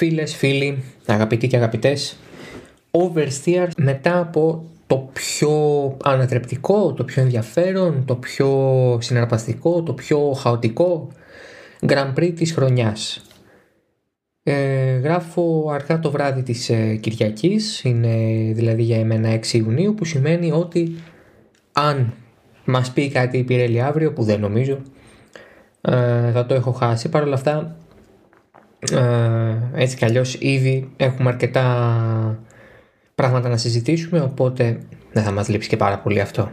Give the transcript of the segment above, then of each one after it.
Φίλες, φίλοι, αγαπητοί και αγαπητές, Oversteer μετά από το πιο ανατρεπτικό, το πιο ενδιαφέρον, το πιο συναρπαστικό, το πιο χαοτικό Grand Prix της χρονιάς. Ε, γράφω αργά το βράδυ της ε, Κυριακής, είναι δηλαδή για εμένα 6 Ιουνίου, που σημαίνει ότι αν μας πει κάτι η Πιρέλη αύριο, που δεν νομίζω, ε, θα το έχω χάσει. Παρ' όλα αυτά, ε, έτσι κι αλλιώς ήδη έχουμε αρκετά πράγματα να συζητήσουμε, οπότε δεν θα μας λείψει και πάρα πολύ αυτό.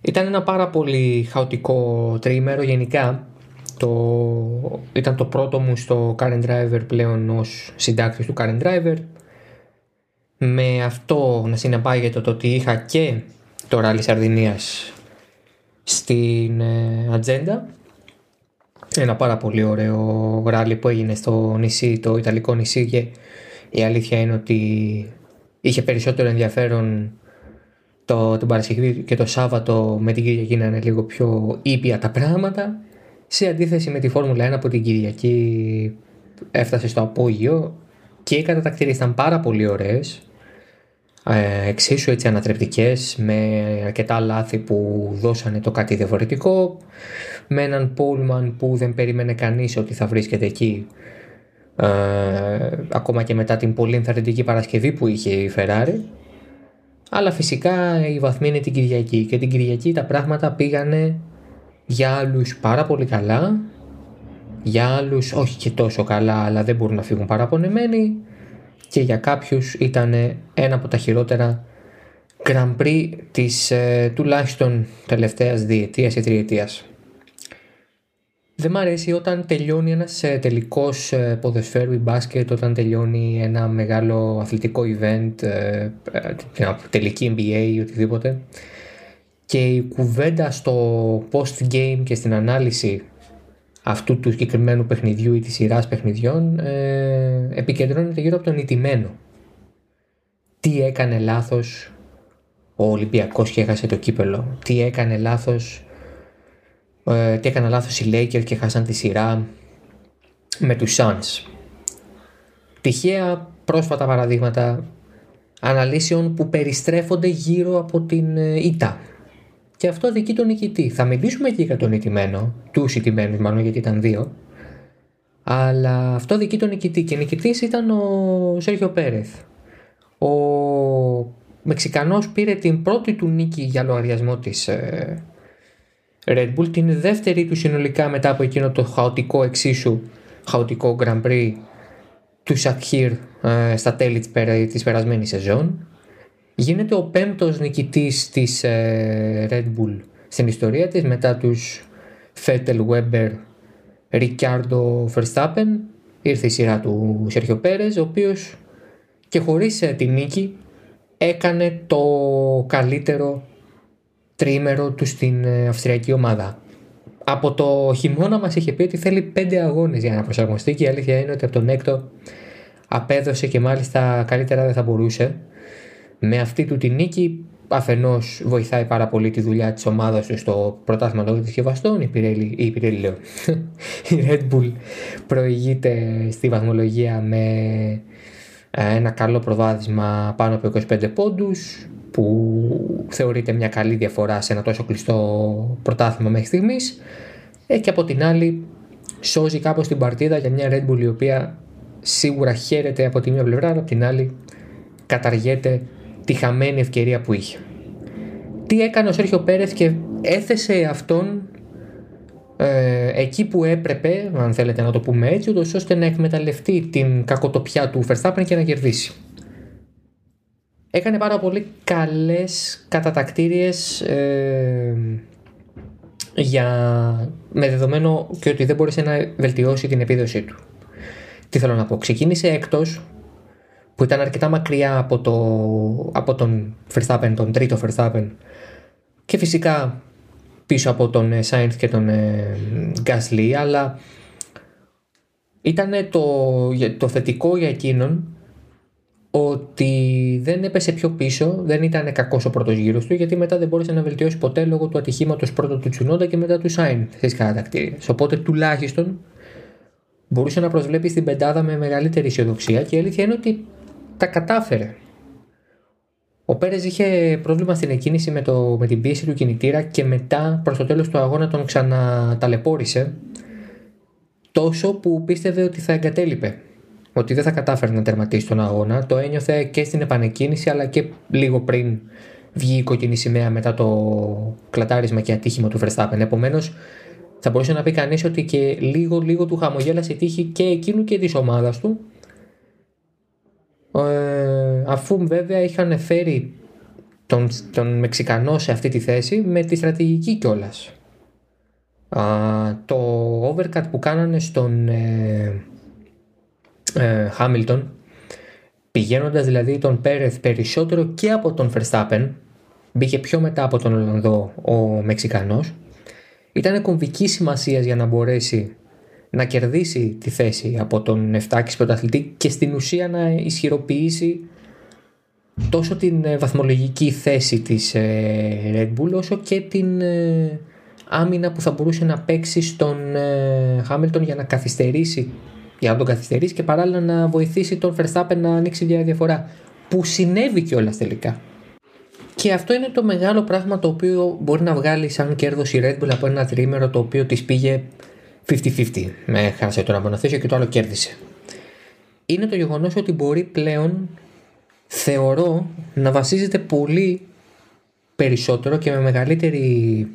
Ήταν ένα πάρα πολύ χαοτικό τρίμερο γενικά. Το... Ήταν το πρώτο μου στο Current Driver πλέον ως συντάκτης του Current Driver. Με αυτό να συνεπάγεται το ότι είχα και το Rally Σαρδινίας στην ε, ατζέντα. Ένα πάρα πολύ ωραίο ράλι που έγινε στο νησί, το Ιταλικό νησί και η αλήθεια είναι ότι είχε περισσότερο ενδιαφέρον το, την Παρασκευή και το Σάββατο με την Κυριακή να είναι λίγο πιο ήπια τα πράγματα σε αντίθεση με τη Φόρμουλα 1 που την Κυριακή έφτασε στο απόγειο και οι κατατακτήρες ήταν πάρα πολύ ωραίες ε, εξίσου έτσι ανατρεπτικές με αρκετά λάθη που δώσανε το κάτι διαφορετικό με έναν Πούλμαν που δεν περίμενε κανείς ότι θα βρίσκεται εκεί ε, ακόμα και μετά την πολύ ενθαρρυντική Παρασκευή που είχε η Ferrari αλλά φυσικά η βαθμή είναι την Κυριακή και την Κυριακή τα πράγματα πήγανε για άλλους πάρα πολύ καλά για άλλους όχι και τόσο καλά αλλά δεν μπορούν να φύγουν παραπονεμένοι και για κάποιους ήταν ένα από τα χειρότερα Grand Prix της ε, τουλάχιστον τελευταίας διετίας ή τριετίας. Δεν μ' αρέσει όταν τελειώνει ένας ε, τελικός ε, ποδοσφαίρου ή μπάσκετ, όταν τελειώνει ένα μεγάλο αθλητικό event, ε, τελική NBA ή οτιδήποτε και η κουβέντα στο post-game και στην ανάλυση αυτού του συγκεκριμένου παιχνιδιού ή της σειράς παιχνιδιών ε, επικεντρώνεται γύρω από τον ιτημένο. Τι έκανε λάθος ο Ολυμπιακός και έχασε το κύπελο; Τι έκανε λάθος ε, τι έκανε λάθος οι Lakers και χάσαν τη σειρά με τους Suns. Τυχαία πρόσφατα παραδείγματα αναλύσεων που περιστρέφονται γύρω από την ΙΤΑ. Και αυτό δικεί τον νικητή. Θα μιλήσουμε και για τον νικημένο, τους ηττημένους μάλλον γιατί ήταν δύο. Αλλά αυτό δικεί τον νικητή και νικητής ήταν ο Σέρχιο Πέρεθ. Ο Μεξικανός πήρε την πρώτη του νίκη για λογαριασμό της ε, Red Bull, την δεύτερη του συνολικά μετά από εκείνο το χαοτικό εξίσου χαοτικό Grand Prix του Σακχίρ ε, στα τέλη της, της περασμένης σεζόν. Γίνεται ο πέμπτος νικητής της ε, Red Bull στην ιστορία της μετά τους Φέτελ Weber, Ricciardo Verstappen. Ήρθε η σειρά του Σέρχιο Πέρες ο οποίος και χωρίς ε, τη νίκη έκανε το καλύτερο τρίμερο του στην ε, αυστριακή ομάδα. Από το χειμώνα μας είχε πει ότι θέλει πέντε αγώνες για να προσαρμοστεί και η αλήθεια είναι ότι από τον έκτο απέδωσε και μάλιστα καλύτερα δεν θα μπορούσε. Με αυτή του τη νίκη αφενός βοηθάει πάρα πολύ τη δουλειά της ομάδας του στο πρωτάθλημα των δισκευαστών η Pirelli, η Pirelli λέω, η Red Bull προηγείται στη βαθμολογία με ε, ένα καλό προβάδισμα πάνω από 25 πόντους που θεωρείται μια καλή διαφορά σε ένα τόσο κλειστό πρωτάθλημα μέχρι στιγμής. Ε, και από την άλλη σώζει κάπως την παρτίδα για μια Red Bull η οποία σίγουρα χαίρεται από τη μία πλευρά, αλλά από την άλλη καταργέται τη χαμένη ευκαιρία που είχε. Τι έκανε ο Σέρχιο Πέρεθ και έθεσε αυτόν ε, εκεί που έπρεπε, αν θέλετε να το πούμε έτσι, ώστε να εκμεταλλευτεί την κακοτοπιά του Verstappen και να κερδίσει έκανε πάρα πολύ καλές κατατακτήριες ε, για, με δεδομένο και ότι δεν μπορούσε να βελτιώσει την επίδοσή του. Τι θέλω να πω, ξεκίνησε έκτος που ήταν αρκετά μακριά από, το, από τον Verstappen, τον τρίτο Verstappen και φυσικά πίσω από τον Sainz και τον ε, Gasly αλλά ήταν το, το θετικό για εκείνον ότι δεν έπεσε πιο πίσω, δεν ήταν κακός ο πρώτος γύρος του, γιατί μετά δεν μπόρεσε να βελτιώσει ποτέ λόγω του ατυχήματος πρώτα του Τσουνόντα και μετά του Σάιν στι κατακτήριε. Οπότε τουλάχιστον μπορούσε να προσβλέπει στην πεντάδα με μεγαλύτερη αισιοδοξία και η αλήθεια είναι ότι τα κατάφερε. Ο Πέρες είχε πρόβλημα στην εκκίνηση με, το, με την πίεση του κινητήρα και μετά προς το τέλος του αγώνα τον ξαναταλαιπώρησε τόσο που πίστευε ότι θα εγκατέλειπε. Ότι δεν θα κατάφερε να τερματίσει τον αγώνα. Το ένιωθε και στην επανεκκίνηση αλλά και λίγο πριν βγει η κοκκινή σημαία μετά το κλατάρισμα και ατύχημα του Verstappen. Επομένως, θα μπορούσε να πει κανείς ότι και λίγο λίγο του χαμογέλασε η τύχη και εκείνου και της ομάδας του. Ε, αφού βέβαια είχαν φέρει τον, τον Μεξικανό σε αυτή τη θέση με τη στρατηγική κιόλας. το overcut που κάνανε στον ε, ε, Hamilton πηγαίνοντας δηλαδή τον Πέρεθ περισσότερο και από τον Verstappen μπήκε πιο μετά από τον Ολλανδό ο Μεξικανός. Ήταν κομβική σημασίας για να μπορέσει να κερδίσει τη θέση από τον 7 πρωταθλητή και στην ουσία να ισχυροποιήσει τόσο την ε, βαθμολογική θέση της ε, Red Bull όσο και την ε, άμυνα που θα μπορούσε να παίξει στον Hamilton για να καθυστερήσει για να τον καθυστερήσει και παράλληλα να βοηθήσει τον Verstappen να ανοίξει μια διαφορά που συνέβη κιόλας τελικά. Και αυτό είναι το μεγάλο πράγμα το οποίο μπορεί να βγάλει σαν κέρδος η Red Bull από ένα τρίμερο το οποίο της πήγε 50-50. Με χάσε τον μονοθέσιο και το άλλο κέρδισε. Είναι το γεγονός ότι μπορεί πλέον θεωρώ να βασίζεται πολύ περισσότερο και με μεγαλύτερη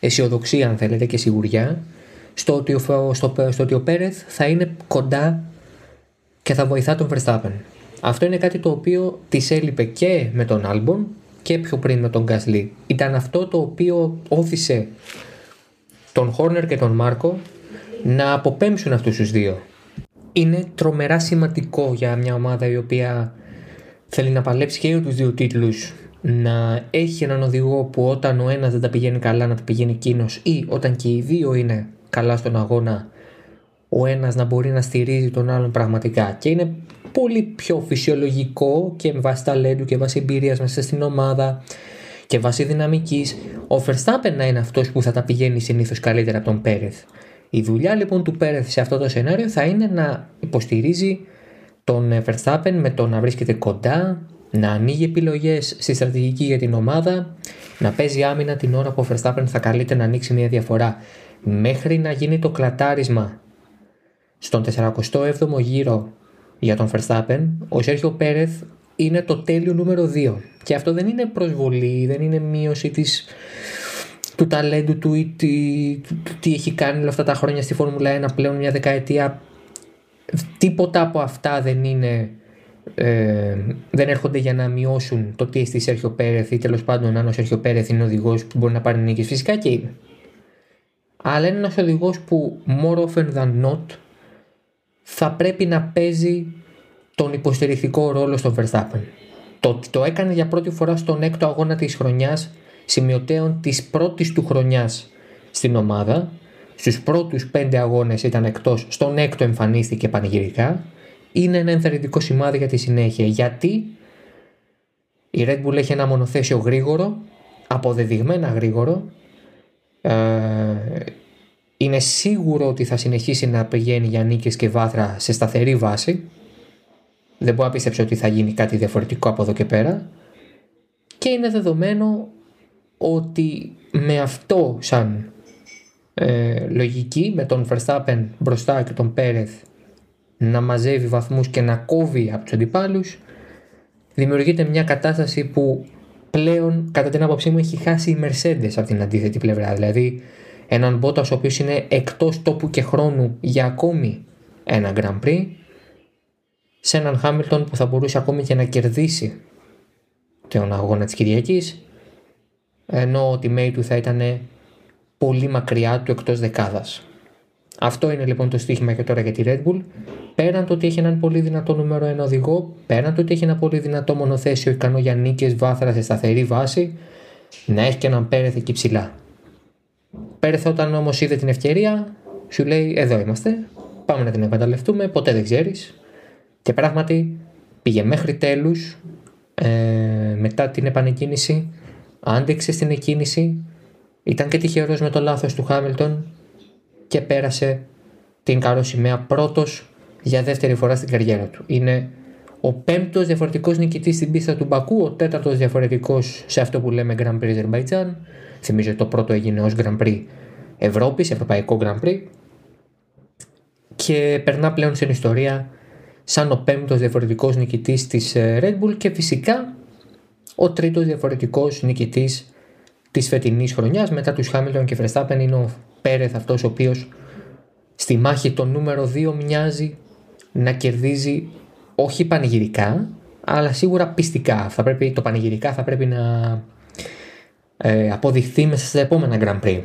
αισιοδοξία αν θέλετε και σιγουριά στο ότι ο, στο, στο ότι ο Πέρεθ θα είναι κοντά και θα βοηθά τον Verstappen. Αυτό είναι κάτι το οποίο τη έλειπε και με τον Άλμπον και πιο πριν με τον Γκάσλι. Ήταν αυτό το οποίο όθησε τον Χόρνερ και τον Μάρκο να αποπέμψουν αυτούς τους δύο. Είναι τρομερά σημαντικό για μια ομάδα η οποία θέλει να παλέψει και για τους δύο τίτλους να έχει έναν οδηγό που όταν ο ένας δεν τα πηγαίνει καλά να τα πηγαίνει εκείνος ή όταν και οι δύο είναι καλά στον αγώνα ο ένας να μπορεί να στηρίζει τον άλλον πραγματικά και είναι πολύ πιο φυσιολογικό και με βάση ταλέντου και βάση εμπειρίας μέσα στην ομάδα και βάση δυναμικής ο Verstappen να είναι αυτός που θα τα πηγαίνει συνήθως καλύτερα από τον Πέρεθ. Η δουλειά λοιπόν του Πέρεθ σε αυτό το σενάριο θα είναι να υποστηρίζει τον Verstappen με το να βρίσκεται κοντά, να ανοίγει επιλογές στη στρατηγική για την ομάδα, να παίζει άμυνα την ώρα που ο Verstappen θα καλείται να ανοίξει μια διαφορά. Μέχρι να γίνει το κλατάρισμα στον 47ο γύρο για τον Verstappen, ο Σέρχιο Πέρεθ είναι το τέλειο νούμερο 2. Και αυτό δεν είναι προσβολή, δεν είναι μείωση της, του ταλέντου του ή τι, τι έχει κάνει όλα αυτά τα χρόνια στη Φόρμουλα 1 πλέον μια δεκαετία. Τίποτα από αυτά δεν είναι ε, δεν έρχονται για να μειώσουν το τι στη Σέρχιο Πέρεθ ή τέλος πάντων αν ο Σέρχιο Πέρεθ είναι οδηγός που μπορεί να πάρει νίκη. Φυσικά και είναι. Αλλά είναι ένας οδηγός που more often than not θα πρέπει να παίζει τον υποστηρικτικό ρόλο στον Verstappen. Το το έκανε για πρώτη φορά στον έκτο αγώνα της χρονιάς σημειωτέων της πρώτης του χρονιάς στην ομάδα. Στους πρώτους πέντε αγώνες ήταν εκτός, στον έκτο εμφανίστηκε πανηγυρικά. Είναι ένα ενθαρρυντικό σημάδι για τη συνέχεια. Γιατί η Red Bull έχει ένα μονοθέσιο γρήγορο, αποδεδειγμένα γρήγορο, ε, είναι σίγουρο ότι θα συνεχίσει να πηγαίνει για νίκες και βάθρα σε σταθερή βάση. Δεν μπορώ να πίστεψω ότι θα γίνει κάτι διαφορετικό από εδώ και πέρα. Και είναι δεδομένο ότι με αυτό σαν ε, λογική, με τον Verstappen μπροστά και τον Πέρεθ να μαζεύει βαθμούς και να κόβει από τους αντιπάλους, δημιουργείται μια κατάσταση που πλέον κατά την άποψή μου έχει χάσει η Mercedes από την αντίθετη πλευρά. Δηλαδή έναν Μπότα ο οποίος είναι εκτός τόπου και χρόνου για ακόμη ένα Grand Prix σε έναν Χάμιλτον που θα μπορούσε ακόμη και να κερδίσει τον αγώνα της Κυριακής ενώ ο teammate του θα ήταν πολύ μακριά του εκτός δεκάδας. Αυτό είναι λοιπόν το στοίχημα και τώρα για τη Red Bull. Πέραν το ότι έχει έναν πολύ δυνατό νούμερο ένα οδηγό, πέραν το ότι έχει ένα πολύ δυνατό μονοθέσιο ικανό για νίκες βάθρα σε σταθερή βάση, να έχει και έναν Πέρεθ εκεί ψηλά. Πέρεθ όταν όμως είδε την ευκαιρία, σου λέει: Εδώ είμαστε. Πάμε να την εκμεταλλευτούμε. Ποτέ δεν ξέρεις. Και πράγματι πήγε μέχρι τέλους ε, μετά την επανεκκίνηση. Άντεξε στην εκκίνηση. Ήταν και τυχερός με το λάθος του Χάμιλτον και πέρασε την καρό σημαία πρώτος για δεύτερη φορά στην καριέρα του. Είναι ο πέμπτος διαφορετικός νικητής στην πίστα του Μπακού, ο τέταρτος διαφορετικός σε αυτό που λέμε Grand Prix Αζερμπαϊτζάν. Θυμίζω ότι το πρώτο έγινε ως Grand Prix Ευρώπης, Ευρωπαϊκό Grand Prix. Και περνά πλέον στην ιστορία σαν ο πέμπτος διαφορετικός νικητής της ε, Red Bull και φυσικά ο τρίτος διαφορετικός νικητής της φετινής χρονιάς μετά τους Χάμιλτον και Verstappen είναι ο Πέρεθ αυτός ο οποίος στη μάχη το νούμερο 2 μοιάζει να κερδίζει όχι πανηγυρικά αλλά σίγουρα πιστικά. Θα πρέπει, το πανηγυρικά θα πρέπει να ε, αποδειχθεί μέσα στα επόμενα Grand Prix.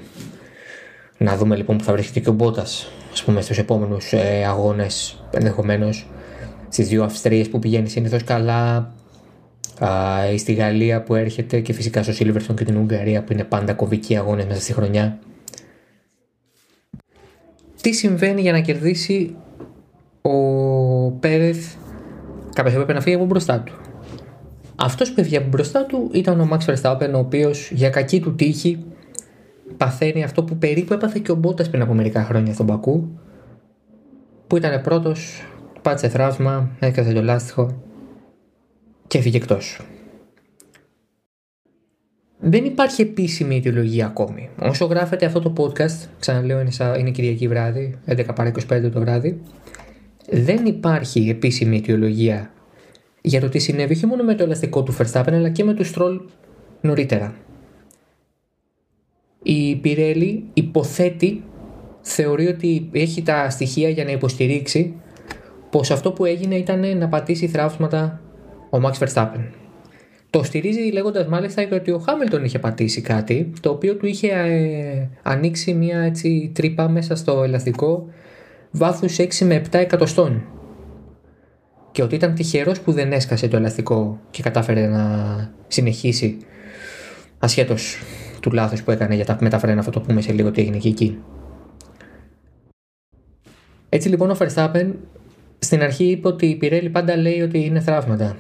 Να δούμε λοιπόν που θα βρίσκεται και ο Μπότας ας πούμε στους επόμενους ε, αγώνες ενδεχομένως στις δύο Αυστρίες που πηγαίνει συνήθως καλά ή στη Γαλλία που έρχεται και φυσικά στο Σίλβερστον και την Ουγγαρία που είναι πάντα κομβικοί αγώνες μέσα στη χρονιά. Τι συμβαίνει για να κερδίσει ο Πέρεθ κάποια έπρεπε να φύγει από μπροστά του. Αυτός που έφυγε από μπροστά του ήταν ο Max Verstappen ο οποίος για κακή του τύχη παθαίνει αυτό που περίπου έπαθε και ο Μπότας πριν από μερικά χρόνια στον Πακού που ήταν πρώτος πάτησε θράσμα, έκασε το λάστιχο και έφυγε εκτός. Δεν υπάρχει επίσημη αιτιολογία ακόμη. Όσο γράφεται αυτό το podcast, ξαναλέω είναι, είναι Κυριακή βράδυ, 11 παρά 25 το βράδυ, δεν υπάρχει επίσημη αιτιολογία για το τι συνέβη όχι μόνο με το ελαστικό του Verstappen αλλά και με του Stroll νωρίτερα. Η Pirelli υποθέτει, θεωρεί ότι έχει τα στοιχεία για να υποστηρίξει πως αυτό που έγινε ήταν να πατήσει θράψματα ο Max Verstappen. Το στηρίζει λέγοντας μάλιστα ότι ο Χάμιλτον είχε πατήσει κάτι το οποίο του είχε ε, ανοίξει μια έτσι τρύπα μέσα στο ελαστικό βάθους 6 με 7 εκατοστών και ότι ήταν τυχερός που δεν έσκασε το ελαστικό και κατάφερε να συνεχίσει ασχέτως του λάθος που έκανε για τα μεταφρένα αυτό το πούμε σε λίγο τι έγινε και εκεί. Έτσι λοιπόν ο Verstappen στην αρχή είπε ότι η Πιρέλη πάντα λέει ότι είναι θραύματα.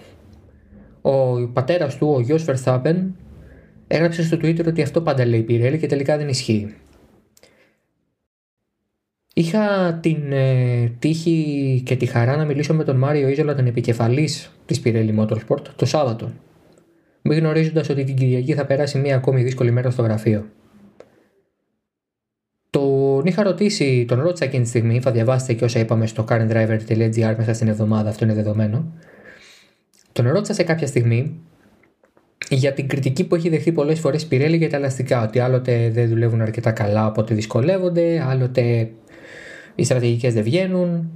Ο πατέρας του, ο γιος Verstappen, έγραψε στο Twitter ότι αυτό πάντα λέει η Πιρέλη και τελικά δεν ισχύει. Είχα την ε, τύχη και τη χαρά να μιλήσω με τον Μάριο Ιζολα, τον επικεφαλής της Pirelli Motorsport, το Σάββατο. Μη γνωρίζοντας ότι την Κυριακή θα περάσει μία ακόμη δύσκολη μέρα στο γραφείο. Τον είχα ρωτήσει, τον ρώτησα εκείνη τη στιγμή, θα διαβάσετε και όσα είπαμε στο currentdriver.gr μέσα στην εβδομάδα, αυτό είναι δεδομένο. Τον ρώτησα σε κάποια στιγμή για την κριτική που έχει δεχθεί πολλές φορές Πιρέλη για τα ελαστικά. Ότι άλλοτε δεν δουλεύουν αρκετά καλά, οπότε δυσκολεύονται, άλλοτε οι στρατηγικές δεν βγαίνουν.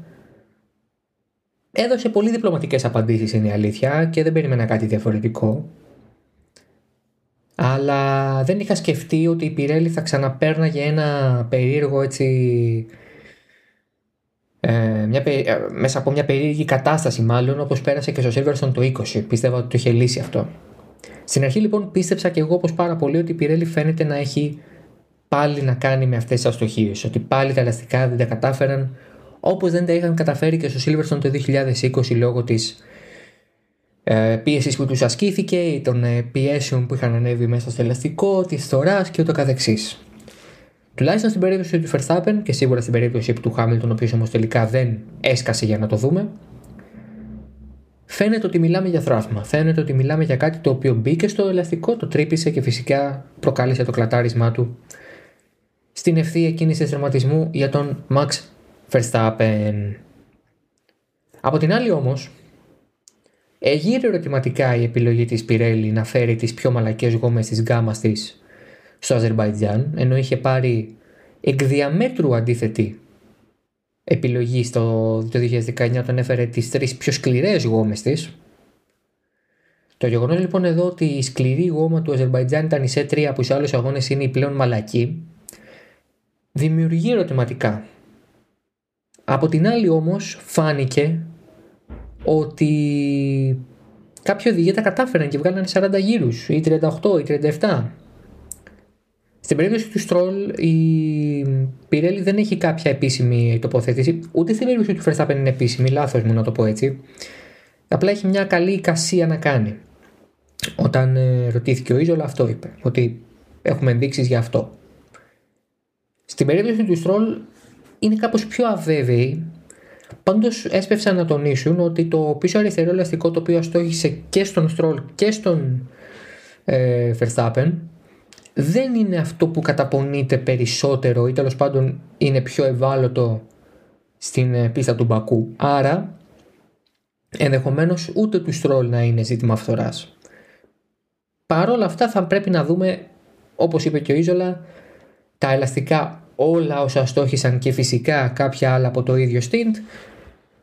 Έδωσε πολύ διπλωματικές απαντήσεις είναι η αλήθεια και δεν περίμενα κάτι διαφορετικό. Αλλά δεν είχα σκεφτεί ότι η Πιρέλη θα ξαναπέρναγε ένα περίεργο έτσι... Ε, μια, ε, μέσα από μια περίεργη κατάσταση μάλλον όπως πέρασε και στο Silverstone το 20 πίστευα ότι το είχε λύσει αυτό στην αρχή λοιπόν πίστεψα και εγώ όπως πάρα πολύ ότι η Πιρέλη φαίνεται να έχει πάλι να κάνει με αυτές τις αστοχίες ότι πάλι τα ελαστικά δεν τα κατάφεραν όπως δεν τα είχαν καταφέρει και στο Silverstone το 2020 λόγω της ε, πίεσης που τους ασκήθηκε, των ε, πιέσεων που είχαν ανέβει μέσα στο ελαστικό, της θωράς και ούτω καθεξής. Τουλάχιστον στην περίπτωση του Verstappen και σίγουρα στην περίπτωση του Hamilton, ο οποίος όμως τελικά δεν έσκασε για να το δούμε, φαίνεται ότι μιλάμε για θραύμα. Φαίνεται ότι μιλάμε για κάτι το οποίο μπήκε στο ελαστικό, το τρύπησε και φυσικά προκάλεσε το κλατάρισμά του στην ευθεία κίνηση δραματισμού για τον Max Verstappen. Από την άλλη όμως, Εγείρε ερωτηματικά η επιλογή της Πιρέλη να φέρει τις πιο μαλακές γόμες της γκάμας της στο Αζερμπαϊτζάν, ενώ είχε πάρει εκ διαμέτρου αντίθετη επιλογή στο 2019 όταν έφερε τις τρεις πιο σκληρές γόμες της. Το γεγονός λοιπόν εδώ ότι η σκληρή γόμα του Αζερμπαϊτζάν ήταν η ΣΕ3 που σε άλλους αγώνες είναι η πλέον μαλακή, δημιουργεί ερωτηματικά. Από την άλλη όμως φάνηκε ότι κάποιοι οδηγοί τα κατάφεραν και βγάλανε 40 γύρους ή 38 ή 37. Στην περίπτωση του Στρόλ, η Πιρέλη δεν έχει κάποια επίσημη τοποθέτηση, ούτε στην περίπτωση του Verstappen είναι επίσημη, λάθος μου να το πω έτσι. Απλά έχει μια καλή εικασία να κάνει. Όταν ε, ρωτήθηκε ο Ιζολα, αυτό είπε. Ότι έχουμε ενδείξεις για αυτό. Στην περίπτωση του Στρόλ, είναι κάπως πιο αβέβαιοι. Πάντως έσπευσαν να τονίσουν ότι το πίσω αριστερό ελαστικό το οποίο αστόχησε και στον Στρόλ και στον ε, Verstappen δεν είναι αυτό που καταπονείται περισσότερο ή τέλος πάντων είναι πιο ευάλωτο στην ε, πίστα του Μπακού. Άρα ενδεχομένως ούτε του Στρόλ να είναι ζήτημα φθοράς. Παρ' όλα αυτά θα πρέπει να δούμε όπως είπε και ο Ίζολα τα ελαστικά όλα όσα στόχησαν και φυσικά κάποια άλλα από το ίδιο stint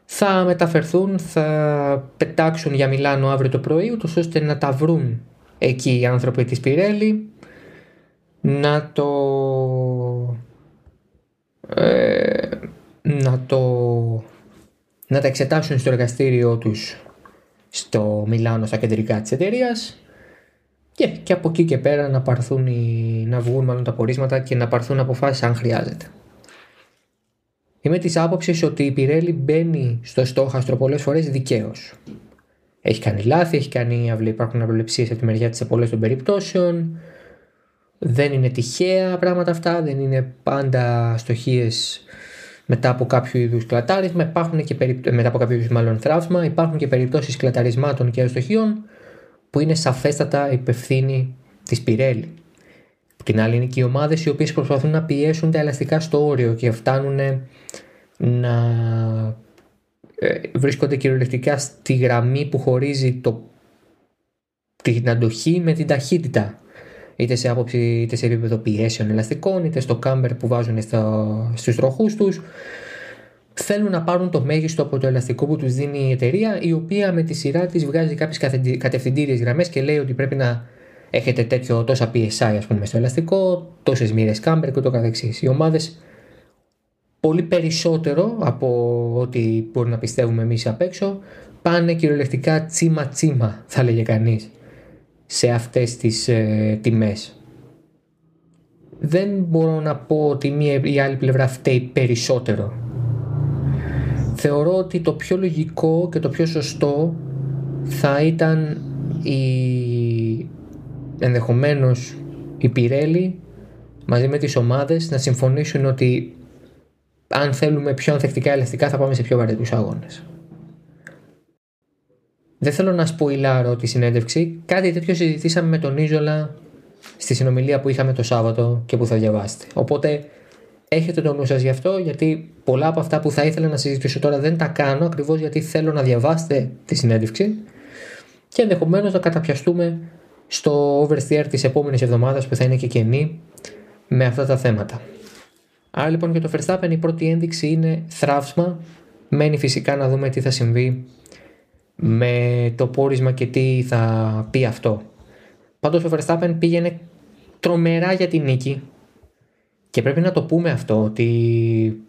θα μεταφερθούν, θα πετάξουν για Μιλάνο αύριο το πρωί ούτως ώστε να τα βρουν εκεί οι άνθρωποι της Πιρέλη να το ε, να το να τα εξετάσουν στο εργαστήριό τους στο Μιλάνο στα κεντρικά της εταιρείας. Και, και από εκεί και πέρα να, πάρθουν οι, να βγουν μάλλον τα πορίσματα και να πάρθουν αποφάσεις αν χρειάζεται. Είμαι της άποψης ότι η Πιρέλη μπαίνει στο στόχαστρο πολλές φορές δικαίως. Έχει κάνει λάθη, έχει κάνει αυλή, υπάρχουν αυλεψίες από τη μεριά της σε πολλές των περιπτώσεων. Δεν είναι τυχαία πράγματα αυτά, δεν είναι πάντα στοχίες μετά από κάποιο είδους κλατάρισμα, υπάρχουν και μετά από κάποιο είδους μάλλον θραύσμα, υπάρχουν και περιπτώσεις κλαταρισμάτων και αστοχιών που είναι σαφέστατα υπευθύνη της Πιρέλη. Από την άλλη είναι και οι ομάδες οι οποίες προσπαθούν να πιέσουν τα ελαστικά στο όριο και φτάνουν να ε, βρίσκονται κυριολεκτικά στη γραμμή που χωρίζει το, την αντοχή με την ταχύτητα είτε σε άποψη είτε σε επίπεδο πιέσεων ελαστικών είτε στο κάμπερ που βάζουν στο, στους τροχούς τους θέλουν να πάρουν το μέγιστο από το ελαστικό που τους δίνει η εταιρεία η οποία με τη σειρά της βγάζει κάποιες κατευθυντήριες γραμμές και λέει ότι πρέπει να έχετε τέτοιο τόσα PSI ας πούμε στο ελαστικό, τόσες μοίρες κάμπερ και το καθεξής. Οι ομάδες πολύ περισσότερο από ό,τι μπορούμε να πιστεύουμε εμείς απ' έξω πάνε κυριολεκτικά τσίμα τσίμα θα λέγε κανείς σε αυτές τις ε, τιμές. Δεν μπορώ να πω ότι μία ή άλλη πλευρά φταίει περισσότερο. Θεωρώ ότι το πιο λογικό και το πιο σωστό θα ήταν η ενδεχομένως η Πιρέλη μαζί με τις ομάδες να συμφωνήσουν ότι αν θέλουμε πιο ανθεκτικά ελαστικά θα πάμε σε πιο βαρετούς αγώνες. Δεν θέλω να σποϊλάρω τη συνέντευξη. Κάτι τέτοιο συζητήσαμε με τον Ίζολα στη συνομιλία που είχαμε το Σάββατο και που θα διαβάσετε. Οπότε έχετε το νου σας γι' αυτό, γιατί πολλά από αυτά που θα ήθελα να συζητήσω τώρα δεν τα κάνω ακριβώς γιατί θέλω να διαβάσετε τη συνέντευξη και ενδεχομένως να καταπιαστούμε στο oversteer της επόμενης εβδομάδας που θα είναι και κενή με αυτά τα θέματα. Άρα λοιπόν για το Verstappen η πρώτη ένδειξη είναι θράψμα. Μένει φυσικά να δούμε τι θα συμβεί με το πόρισμα και τι θα πει αυτό. Πάντως ο Verstappen πήγαινε τρομερά για την νίκη και πρέπει να το πούμε αυτό ότι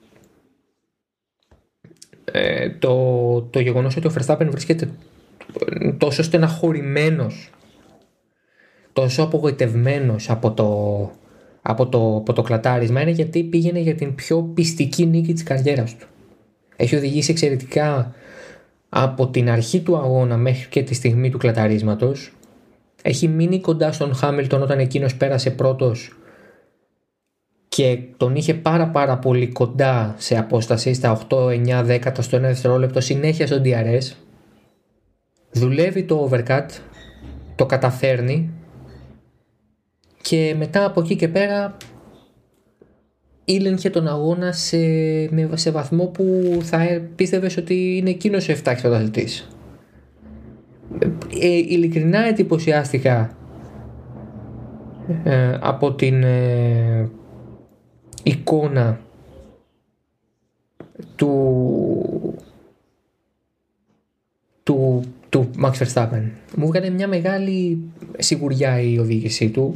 ε, το, το γεγονός ότι ο Verstappen βρίσκεται τόσο στεναχωρημένος τόσο απογοητευμένος από το, από το, από το κλατάρισμα είναι γιατί πήγαινε για την πιο πιστική νίκη της καριέρας του. Έχει οδηγήσει εξαιρετικά από την αρχή του αγώνα μέχρι και τη στιγμή του κλαταρίσματος έχει μείνει κοντά στον Χάμιλτον όταν εκείνος πέρασε πρώτος και τον είχε πάρα πάρα πολύ κοντά σε απόσταση στα 8, 9, 10 στο 1 δευτερόλεπτο συνέχεια στον DRS δουλεύει το overcut το καταφέρνει και μετά από εκεί και πέρα ήλεγχε τον αγώνα σε, σε βαθμό που θα πίστευες ότι είναι εκείνος ο 7 αθλητή. Ε, ειλικρινά εντυπωσιάστηκα ε, από την ε, εικόνα του του, του Max Verstappen. Μου έκανε μια μεγάλη σιγουριά η οδήγησή του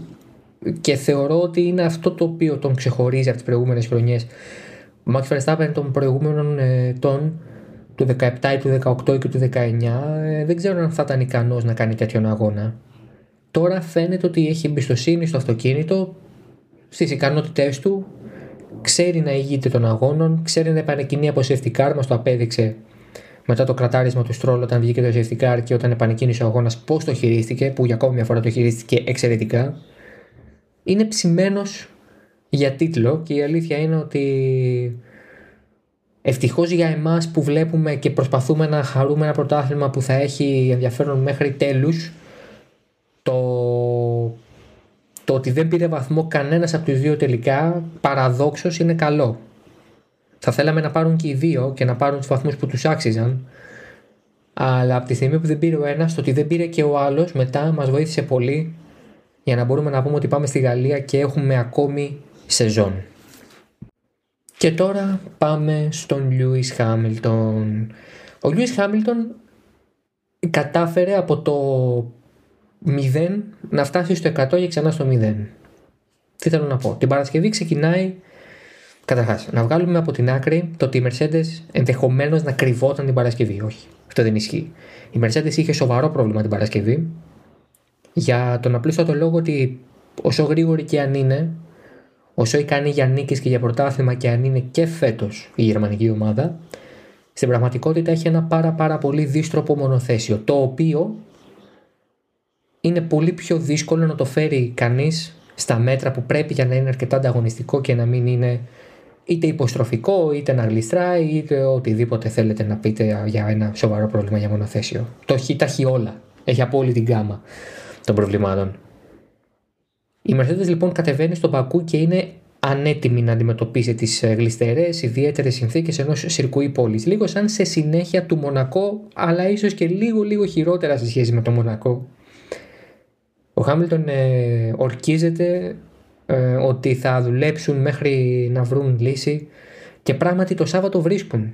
και θεωρώ ότι είναι αυτό το οποίο τον ξεχωρίζει από τις προηγούμενες χρονιές. Ο Max Verstappen των προηγούμενων ετών του 17 ή του 18 ή του 19 ε, δεν ξέρω αν θα ήταν ικανός να κάνει τέτοιον αγώνα. Τώρα φαίνεται ότι έχει εμπιστοσύνη στο αυτοκίνητο, στις ικανότητές του, ξέρει να ηγείται των αγώνων, ξέρει να επανεκκινεί από safety car, μας το απέδειξε. Μετά το κρατάρισμα του Στρόλ όταν βγήκε το safety car και όταν επανεκκίνησε ο αγώνας πώς το χειρίστηκε, που για ακόμη μια φορά το χειρίστηκε εξαιρετικά. Είναι ψημένος για τίτλο και η αλήθεια είναι ότι Ευτυχώς για εμάς που βλέπουμε και προσπαθούμε να χαρούμε ένα πρωτάθλημα που θα έχει ενδιαφέρον μέχρι τέλους το, το ότι δεν πήρε βαθμό κανένας από τους δύο τελικά παραδόξως είναι καλό. Θα θέλαμε να πάρουν και οι δύο και να πάρουν τους βαθμούς που τους άξιζαν αλλά από τη στιγμή που δεν πήρε ο ένας το ότι δεν πήρε και ο άλλος μετά μας βοήθησε πολύ για να μπορούμε να πούμε ότι πάμε στη Γαλλία και έχουμε ακόμη σεζόν. Και τώρα πάμε στον Λιούις Χάμιλτον. Ο Λιούις Χάμιλτον κατάφερε από το 0 να φτάσει στο 100 και ξανά στο 0. Τι θέλω να πω. Την Παρασκευή ξεκινάει Καταρχάς, να βγάλουμε από την άκρη το ότι η Mercedes ενδεχομένως να κρυβόταν την Παρασκευή. Όχι, αυτό δεν ισχύει. Η Mercedes είχε σοβαρό πρόβλημα την Παρασκευή για τον απλούστατο λόγο ότι όσο γρήγορη και αν είναι, όσο ικανή για νίκες και για πρωτάθλημα και αν είναι και φέτος η γερμανική ομάδα, στην πραγματικότητα έχει ένα πάρα πάρα πολύ δίστροπο μονοθέσιο, το οποίο είναι πολύ πιο δύσκολο να το φέρει κανείς στα μέτρα που πρέπει για να είναι αρκετά ανταγωνιστικό και να μην είναι είτε υποστροφικό, είτε να γλιστράει, είτε οτιδήποτε θέλετε να πείτε για ένα σοβαρό πρόβλημα για μονοθέσιο. Το έχει, τα έχει όλα. Έχει από όλη την γάμα των προβλημάτων. Η Mercedes λοιπόν κατεβαίνει στον Πακού και είναι ανέτοιμη να αντιμετωπίσει τις ε, γλιστερές, ιδιαίτερες συνθήκες ενός σιρκουή πόλης. Λίγο σαν σε συνέχεια του Μονακό, αλλά ίσως και λίγο λίγο χειρότερα σε σχέση με το Μονακό. Ο Χάμιλτον ε, ορκίζεται ε, ότι θα δουλέψουν μέχρι να βρουν λύση και πράγματι το Σάββατο βρίσκουν.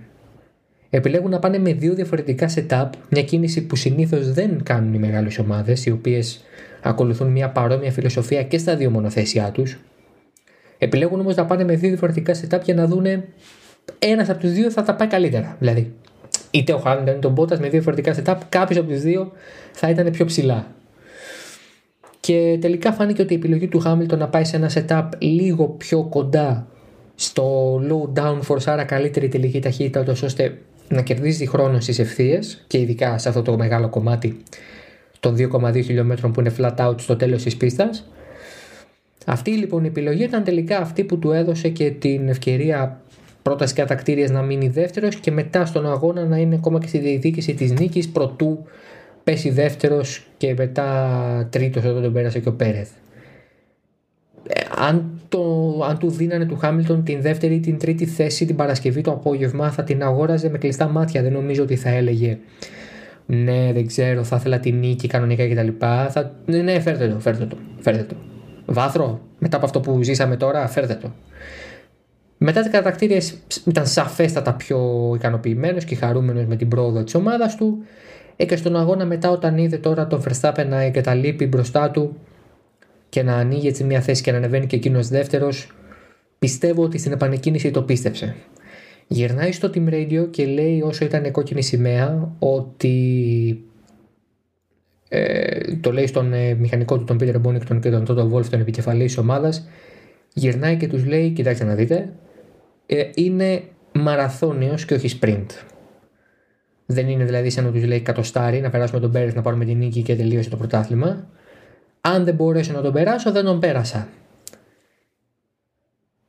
Επιλέγουν να πάνε με δύο διαφορετικά setup, μια κίνηση που συνήθως δεν κάνουν οι μεγάλες ομάδες, οι οποίες ακολουθούν μια παρόμοια φιλοσοφία και στα δύο μονοθέσια τους. Επιλέγουν όμως να πάνε με δύο διαφορετικά setup για να δούνε ένας από τους δύο θα τα πάει καλύτερα. Δηλαδή, είτε ο Χάμιλτον είτε ο Μπότα με δύο διαφορετικά setup, κάποιος από τους δύο θα ήταν πιο ψηλά. Και τελικά φάνηκε ότι η επιλογή του Χάμιλτον να πάει σε ένα setup λίγο πιο κοντά στο low downforce, άρα καλύτερη τελική ταχύτητα, ώστε να κερδίζει χρόνο στις ευθείες και ειδικά σε αυτό το μεγάλο κομμάτι των 2,2 χιλιόμετρων που είναι flat out στο τέλος της πίστας. Αυτή λοιπόν η επιλογή ήταν τελικά αυτή που του έδωσε και την ευκαιρία πρώτα στις κατακτήριες να μείνει δεύτερος και μετά στον αγώνα να είναι ακόμα και στη διεκδίκηση της νίκης προτού πέσει δεύτερος και μετά τρίτος όταν τον πέρασε και ο Πέρεθ. Ε, αν, το, αν του δίνανε του Χάμιλτον την δεύτερη ή την τρίτη θέση την Παρασκευή το απόγευμα θα την αγόραζε με κλειστά μάτια. Δεν νομίζω ότι θα έλεγε ναι δεν ξέρω θα ήθελα την νίκη κανονικά κτλ. Θα, ναι, ναι φέρτε το, φέρτε το, φέρτε το. Βάθρο, μετά από αυτό που ζήσαμε τώρα, φέρτε το. Μετά τι κατακτήριε ήταν σαφέστατα πιο ικανοποιημένος και χαρούμενος με την πρόοδο της ομάδας του. Ε, και στον αγώνα μετά όταν είδε τώρα τον Verstappen να εγκαταλείπει μπροστά του και να ανοίγει έτσι μια θέση και να ανεβαίνει και εκείνος δεύτερος, πιστεύω ότι στην επανεκκίνηση το πίστεψε. Γυρνάει στο Team Radio και λέει όσο ήταν κόκκινη σημαία ότι ε, το λέει στον ε, μηχανικό του τον Peter Bonington και τον Toto Wolf τον επικεφαλής της ομάδας γυρνάει και τους λέει κοιτάξτε να δείτε ε, είναι μαραθώνιος και όχι sprint δεν είναι δηλαδή σαν να τους λέει κατοστάρι να περάσουμε τον Πέρεθ να πάρουμε την νίκη και τελείωσε το πρωτάθλημα. Αν δεν μπορέσω να τον περάσω, δεν τον πέρασα.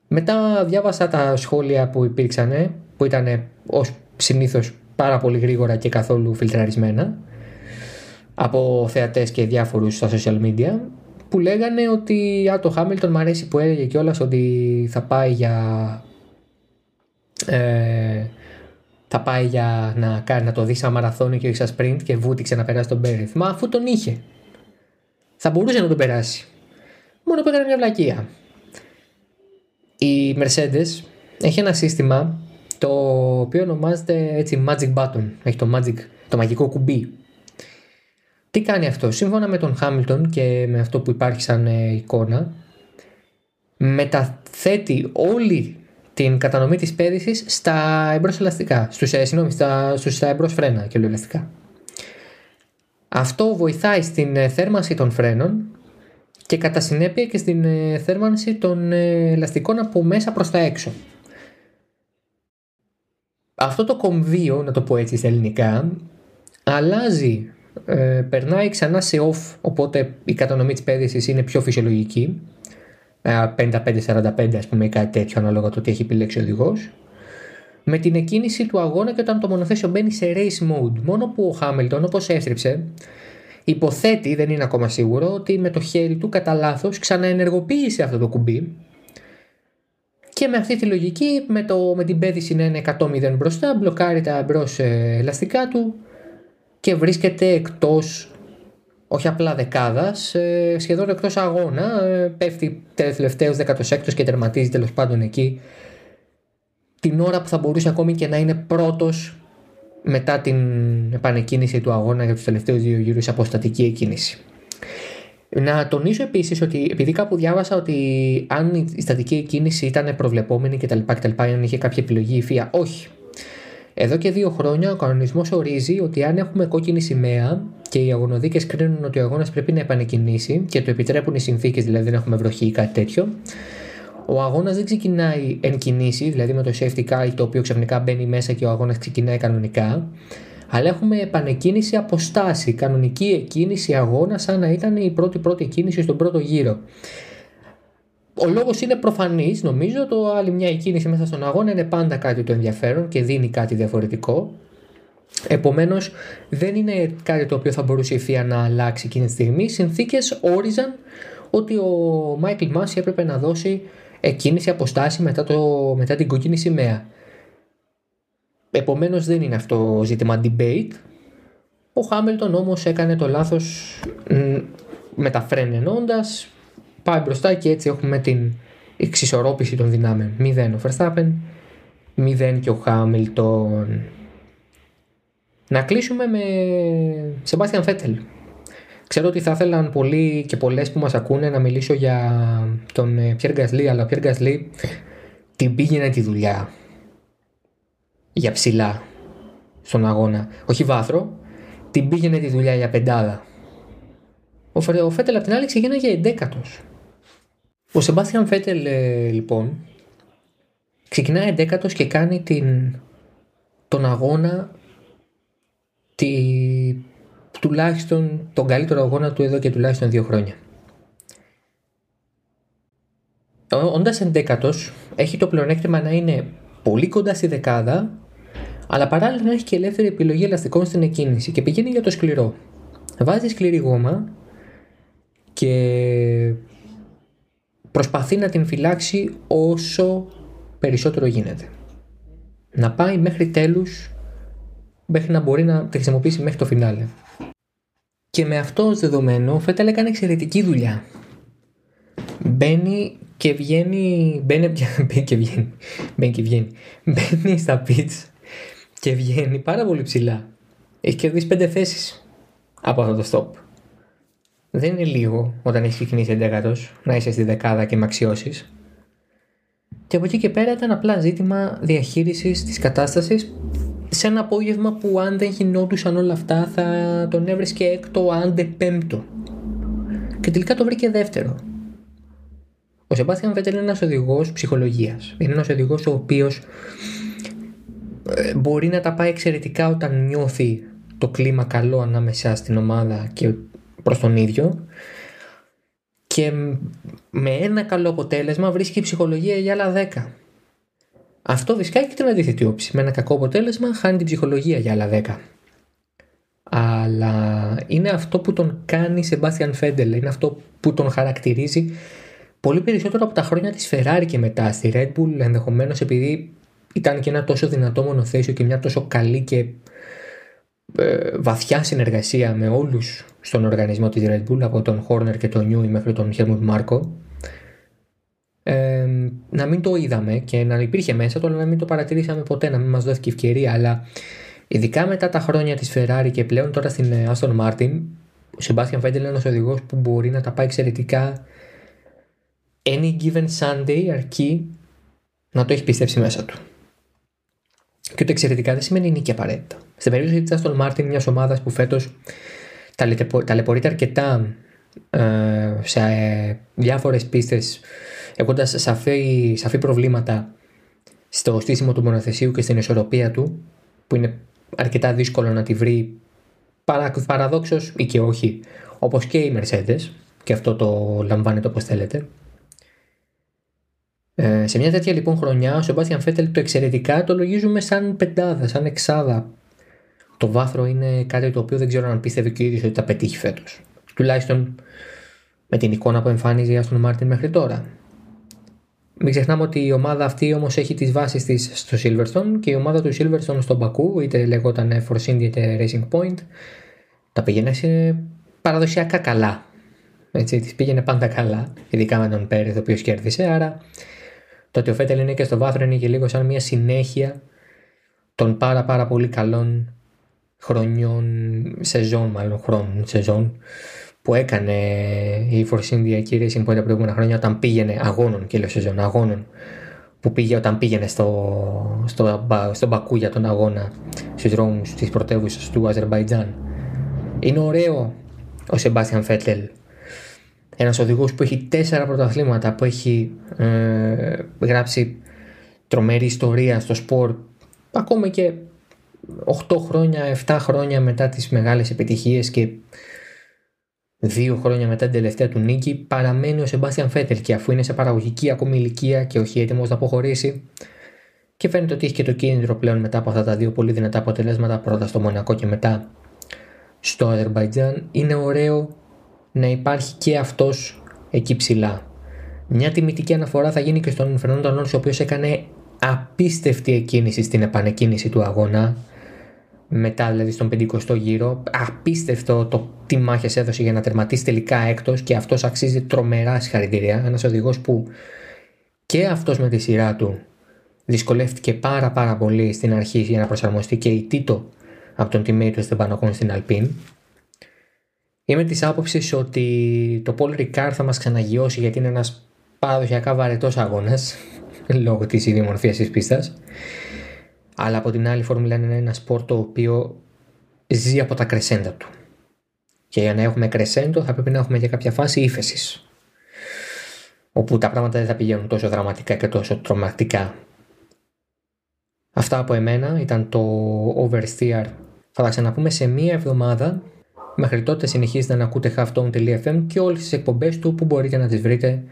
Μετά διάβασα τα σχόλια που υπήρξαν, που ήταν ως συνήθως πάρα πολύ γρήγορα και καθόλου φιλτραρισμένα από θεατές και διάφορους στα social media που λέγανε ότι α, το Χάμιλτον μου αρέσει που έλεγε κιόλας ότι θα πάει για ε, θα πάει για να, κάνει, να το δει σαν μαραθώνιο και όχι σαν sprint και βούτυξε να περάσει τον Πέρεθ. Μα αφού τον είχε. Θα μπορούσε να τον περάσει. Μόνο που έκανε μια βλακεία. Η Mercedes έχει ένα σύστημα το οποίο ονομάζεται έτσι magic button. Έχει το, magic, το μαγικό κουμπί. Τι κάνει αυτό; Σύμφωνα με τον Hamilton και με αυτό που υπάρχει σαν ε, εικόνα μεταθέτει όλη την κατανομή της πέδησης στα εμπρός ελαστικά, στους, ε, συγνώμη, στα, στους, στα εμπρός φρένα και ελαστικά. Αυτό βοηθάει στην ε, θέρμανση των φρένων και κατά συνέπεια και στην ε, θέρμανση των ελαστικών από μέσα προς τα έξω. Αυτό το κομβίο, να το πω έτσι στα ελληνικά, αλλάζει, περνάει ξανά σε off, οπότε η κατανομή της πέδησης είναι πιο φυσιολογική 55-45 ας πούμε κάτι τέτοιο ανάλογα το τι έχει επιλέξει ο οδηγός. με την εκκίνηση του αγώνα και όταν το μονοθέσιο μπαίνει σε race mode. Μόνο που ο Χάμιλτον όπως έστριψε υποθέτει, δεν είναι ακόμα σίγουρο, ότι με το χέρι του κατά λάθος ξαναενεργοποίησε αυτό το κουμπί και με αυτή τη λογική, με, το, με την πέδηση να είναι 100-0 μπροστά, μπλοκάρει τα μπρος ε, ελαστικά του και βρίσκεται εκτός όχι απλά δεκάδας, ε, σχεδόν εκτός αγώνα, ε, πέφτει τελευταίος 16 και τερματίζει τέλος πάντων εκεί την ώρα που θα μπορούσε ακόμη και να είναι πρώτος μετά την επανεκκίνηση του αγώνα για τους τελευταίους δύο γύρους αποστατική εκκίνηση. Να τονίσω επίσης ότι επειδή κάπου διάβασα ότι αν η στατική εκκίνηση ήταν προβλεπόμενη κτλ. κτλ αν είχε κάποια επιλογή η ΦΙΑ, όχι. Εδώ και δύο χρόνια ο κανονισμός ορίζει ότι αν έχουμε κόκκινη σημαία και οι αγωνοδίκες κρίνουν ότι ο αγώνας πρέπει να επανεκκινήσει και το επιτρέπουν οι συνθήκες, δηλαδή δεν έχουμε βροχή ή κάτι τέτοιο, ο αγώνας δεν ξεκινάει εν κινήσει, δηλαδή με το safety car το οποίο ξαφνικά μπαίνει μέσα και ο αγώνας ξεκινάει κανονικά, αλλά έχουμε επανεκκίνηση αποστάση, κανονική εκκίνηση αγώνα σαν να ήταν η πρώτη πρώτη κίνηση στον πρώτο γύρο. Ο λόγος είναι προφανής, νομίζω. Το άλλη μια εκκίνηση μέσα στον αγώνα είναι πάντα κάτι το ενδιαφέρον και δίνει κάτι διαφορετικό. Επομένως, δεν είναι κάτι το οποίο θα μπορούσε η FIA να αλλάξει εκείνη τη στιγμή. Οι συνθήκες όριζαν ότι ο Μάικλ Μάση έπρεπε να δώσει εκκίνηση αποστάση μετά, το, μετά την κόκκινη σημαία. Επομένως δεν είναι αυτό ζήτημα debate. Ο Χάμιλτον όμως έκανε το λάθος μεταφρένενώντας, πάει μπροστά και έτσι έχουμε την εξισορρόπηση των δυνάμεων. 0 ο Verstappen, 0 και ο Χάμιλτον. Να κλείσουμε με Σεμπάστιαν Φέτελ. Ξέρω ότι θα ήθελαν πολλοί και πολλές που μας ακούνε να μιλήσω για τον Πιέρ Γκασλή, αλλά ο Πιέρ Γκασλή την πήγαινε τη δουλειά για ψηλά στον αγώνα. Όχι βάθρο, την πήγαινε τη δουλειά για πεντάδα. Ο, ο Φέτελ απ' την άλλη ξεκίναγε εντέκατο. Ο Σεμπάθιαν Φέτελ ε, λοιπόν ξεκινάει εντέκατο και κάνει την, τον αγώνα τη, τουλάχιστον τον καλύτερο αγώνα του εδώ και τουλάχιστον δύο χρόνια. Όντας εντέκατο, έχει το πλεονέκτημα να είναι πολύ κοντά στη δεκάδα, αλλά παράλληλα να έχει και ελεύθερη επιλογή ελαστικών στην εκκίνηση και πηγαίνει για το σκληρό. Βάζει σκληρή γόμα και προσπαθεί να την φυλάξει όσο περισσότερο γίνεται. Να πάει μέχρι τέλους, μέχρι να μπορεί να τη χρησιμοποιήσει μέχρι το φινάλε. Και με αυτό ως δεδομένο ο Φέτελ έκανε εξαιρετική δουλειά. Μπαίνει και βγαίνει, μπαίνει, και βγαίνει, μπαίνει και βγαίνει, μπαίνει στα πιτς και βγαίνει πάρα πολύ ψηλά. Έχει κερδίσει πέντε θέσεις από αυτό το stop. Δεν είναι λίγο όταν έχεις ξεκινήσει εντέκατος να είσαι στη δεκάδα και με αξιώσεις. Και από εκεί και πέρα ήταν απλά ζήτημα διαχείρισης της κατάστασης σε ένα απόγευμα που αν δεν γινόντουσαν όλα αυτά θα τον έβρισκε έκτο, άντε πέμπτο. Και τελικά το βρήκε δεύτερο. Ο Σεμπάθιαν Βέτελ είναι ένας οδηγός ψυχολογίας. Είναι ένας οδηγός ο οποίος ε, μπορεί να τα πάει εξαιρετικά όταν νιώθει το κλίμα καλό ανάμεσα στην ομάδα και προς τον ίδιο και με ένα καλό αποτέλεσμα βρίσκει ψυχολογία για άλλα δέκα. Αυτό φυσικά έχει την αντίθετη όψη. Με ένα κακό αποτέλεσμα χάνει την ψυχολογία για άλλα 10. Αλλά είναι αυτό που τον κάνει Σεμπάστιαν Φέντελ, είναι αυτό που τον χαρακτηρίζει πολύ περισσότερο από τα χρόνια της Ferrari και μετά στη Red Bull ενδεχομένως επειδή ήταν και ένα τόσο δυνατό μονοθέσιο και μια τόσο καλή και ε, βαθιά συνεργασία με όλους στον οργανισμό της Red Bull από τον Horner και τον Newey μέχρι τον Helmut Marko να μην το είδαμε και να υπήρχε μέσα το, αλλά να μην το παρατηρήσαμε ποτέ, να μην μας δόθηκε ευκαιρία. Αλλά ειδικά μετά τα χρόνια της Ferrari και πλέον τώρα στην ε, Aston Martin, ο Sebastian Vettel είναι ένας οδηγός που μπορεί να τα πάει εξαιρετικά any given Sunday αρκεί να το έχει πιστέψει μέσα του. Και το εξαιρετικά δεν σημαίνει νίκη απαραίτητα. Στην περίπτωση της Aston Martin, μιας ομάδας που φέτος ταλαιπωρείται αρκετά ε, σε ε, διάφορες πίστες έχοντας σαφή, σαφή προβλήματα στο στήσιμο του μονοθεσίου και στην ισορροπία του, που είναι αρκετά δύσκολο να τη βρει παρα, παραδόξως ή και όχι, όπως και οι Mercedes, και αυτό το λαμβάνετε όπως θέλετε. Ε, σε μια τέτοια λοιπόν χρονιά, ο Σεμπάστιαν Φέτελ το εξαιρετικά το λογίζουμε σαν πεντάδα, σαν εξάδα. Το βάθρο είναι κάτι το οποίο δεν ξέρω αν πίστευε και ο ίδιος ότι θα πετύχει φέτος. Τουλάχιστον με την εικόνα που εμφάνιζε η Άστον Μάρτιν μέχρι τώρα. Μην ξεχνάμε ότι η ομάδα αυτή όμως έχει τις βάσεις της στο Silverstone και η ομάδα του Silverstone στον Μπακού, είτε λεγόταν Force India είτε Racing Point, τα πήγαινε σε παραδοσιακά καλά. Έτσι, τις πήγαινε πάντα καλά, ειδικά με τον Πέρεθ ο οποίος κέρδισε. Άρα το ότι ο Φέτελ είναι και στο βάθρο είναι και λίγο σαν μια συνέχεια των πάρα πάρα πολύ καλών χρονιών, σεζόν μάλλον χρόνων, σεζόν που έκανε η Force India και η Racing Point τα προηγούμενα χρόνια όταν πήγαινε αγώνων και λέω σεζόν αγώνων που πήγε όταν πήγαινε στο, στο, στο Μπακού για τον αγώνα στους δρόμους της πρωτεύουσας του Αζερβαϊτζάν. Είναι ωραίο ο Σεμπάστιαν Φέτελ ένας οδηγός που έχει τέσσερα πρωταθλήματα, που έχει ε, γράψει τρομερή ιστορία στο σπορ, ακόμα και 8 χρόνια, 7 χρόνια μετά τις μεγάλες επιτυχίες και δύο χρόνια μετά την τελευταία του νίκη παραμένει ο Σεμπάστιαν Φέτελ και αφού είναι σε παραγωγική ακόμη ηλικία και όχι έτοιμος να αποχωρήσει και φαίνεται ότι έχει και το κίνητρο πλέον μετά από αυτά τα δύο πολύ δυνατά αποτελέσματα πρώτα στο Μονακό και μετά στο Αζερμπαϊτζάν είναι ωραίο να υπάρχει και αυτός εκεί ψηλά. Μια τιμητική αναφορά θα γίνει και στον Φερνάντο Αλόνσο, ο οποίος έκανε απίστευτη εκκίνηση στην επανεκκίνηση του αγώνα. Μετά δηλαδή στον 50ο γύρο. Απίστευτο το τι μάχες έδωσε για να τερματίσει τελικά έκτος και αυτός αξίζει τρομερά συγχαρητήρια. Ένας οδηγός που και αυτός με τη σειρά του δυσκολεύτηκε πάρα πάρα πολύ στην αρχή για να προσαρμοστεί και η Τίτο από τον teammate του Στεμπανοκόν στην Αλπίν. Είμαι της άποψης ότι το Paul Ricard θα μας ξαναγιώσει γιατί είναι ένας παραδοσιακά βαρετός αγώνας λόγω της ιδιομορφίας της πίστας. Αλλά από την άλλη, η Φόρμουλα είναι ένα σπορ το οποίο ζει από τα κρεσέντα του. Και για να έχουμε κρεσέντο θα πρέπει να έχουμε και κάποια φάση ύφεσης. Όπου τα πράγματα δεν θα πηγαίνουν τόσο δραματικά και τόσο τρομακτικά. Αυτά από εμένα ήταν το Oversteer. Θα τα ξαναπούμε σε μία εβδομάδα Μέχρι τότε συνεχίζετε να ακούτε halftone.fm και όλες τις εκπομπές του που μπορείτε να τις βρείτε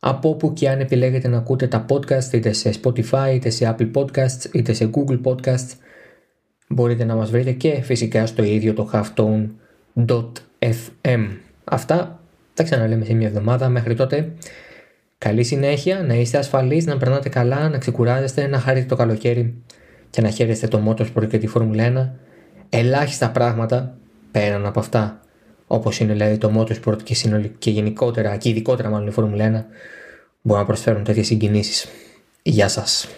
από όπου και αν επιλέγετε να ακούτε τα podcast είτε σε Spotify, είτε σε Apple Podcasts, είτε σε Google Podcasts μπορείτε να μας βρείτε και φυσικά στο ίδιο το halftone.fm Αυτά τα ξαναλέμε σε μια εβδομάδα. Μέχρι τότε καλή συνέχεια, να είστε ασφαλείς, να περνάτε καλά, να ξεκουράζεστε, να χαρείτε το καλοκαίρι και να χαίρεστε το Motorsport και τη Φόρμουλα 1 ελάχιστα πράγματα πέραν από αυτά, όπως είναι δηλαδή το motorsport και, συνολικά, και γενικότερα και ειδικότερα μάλλον η Φόρμουλα 1, μπορούν να προσφέρουν τέτοιες συγκινήσεις. Γεια σας.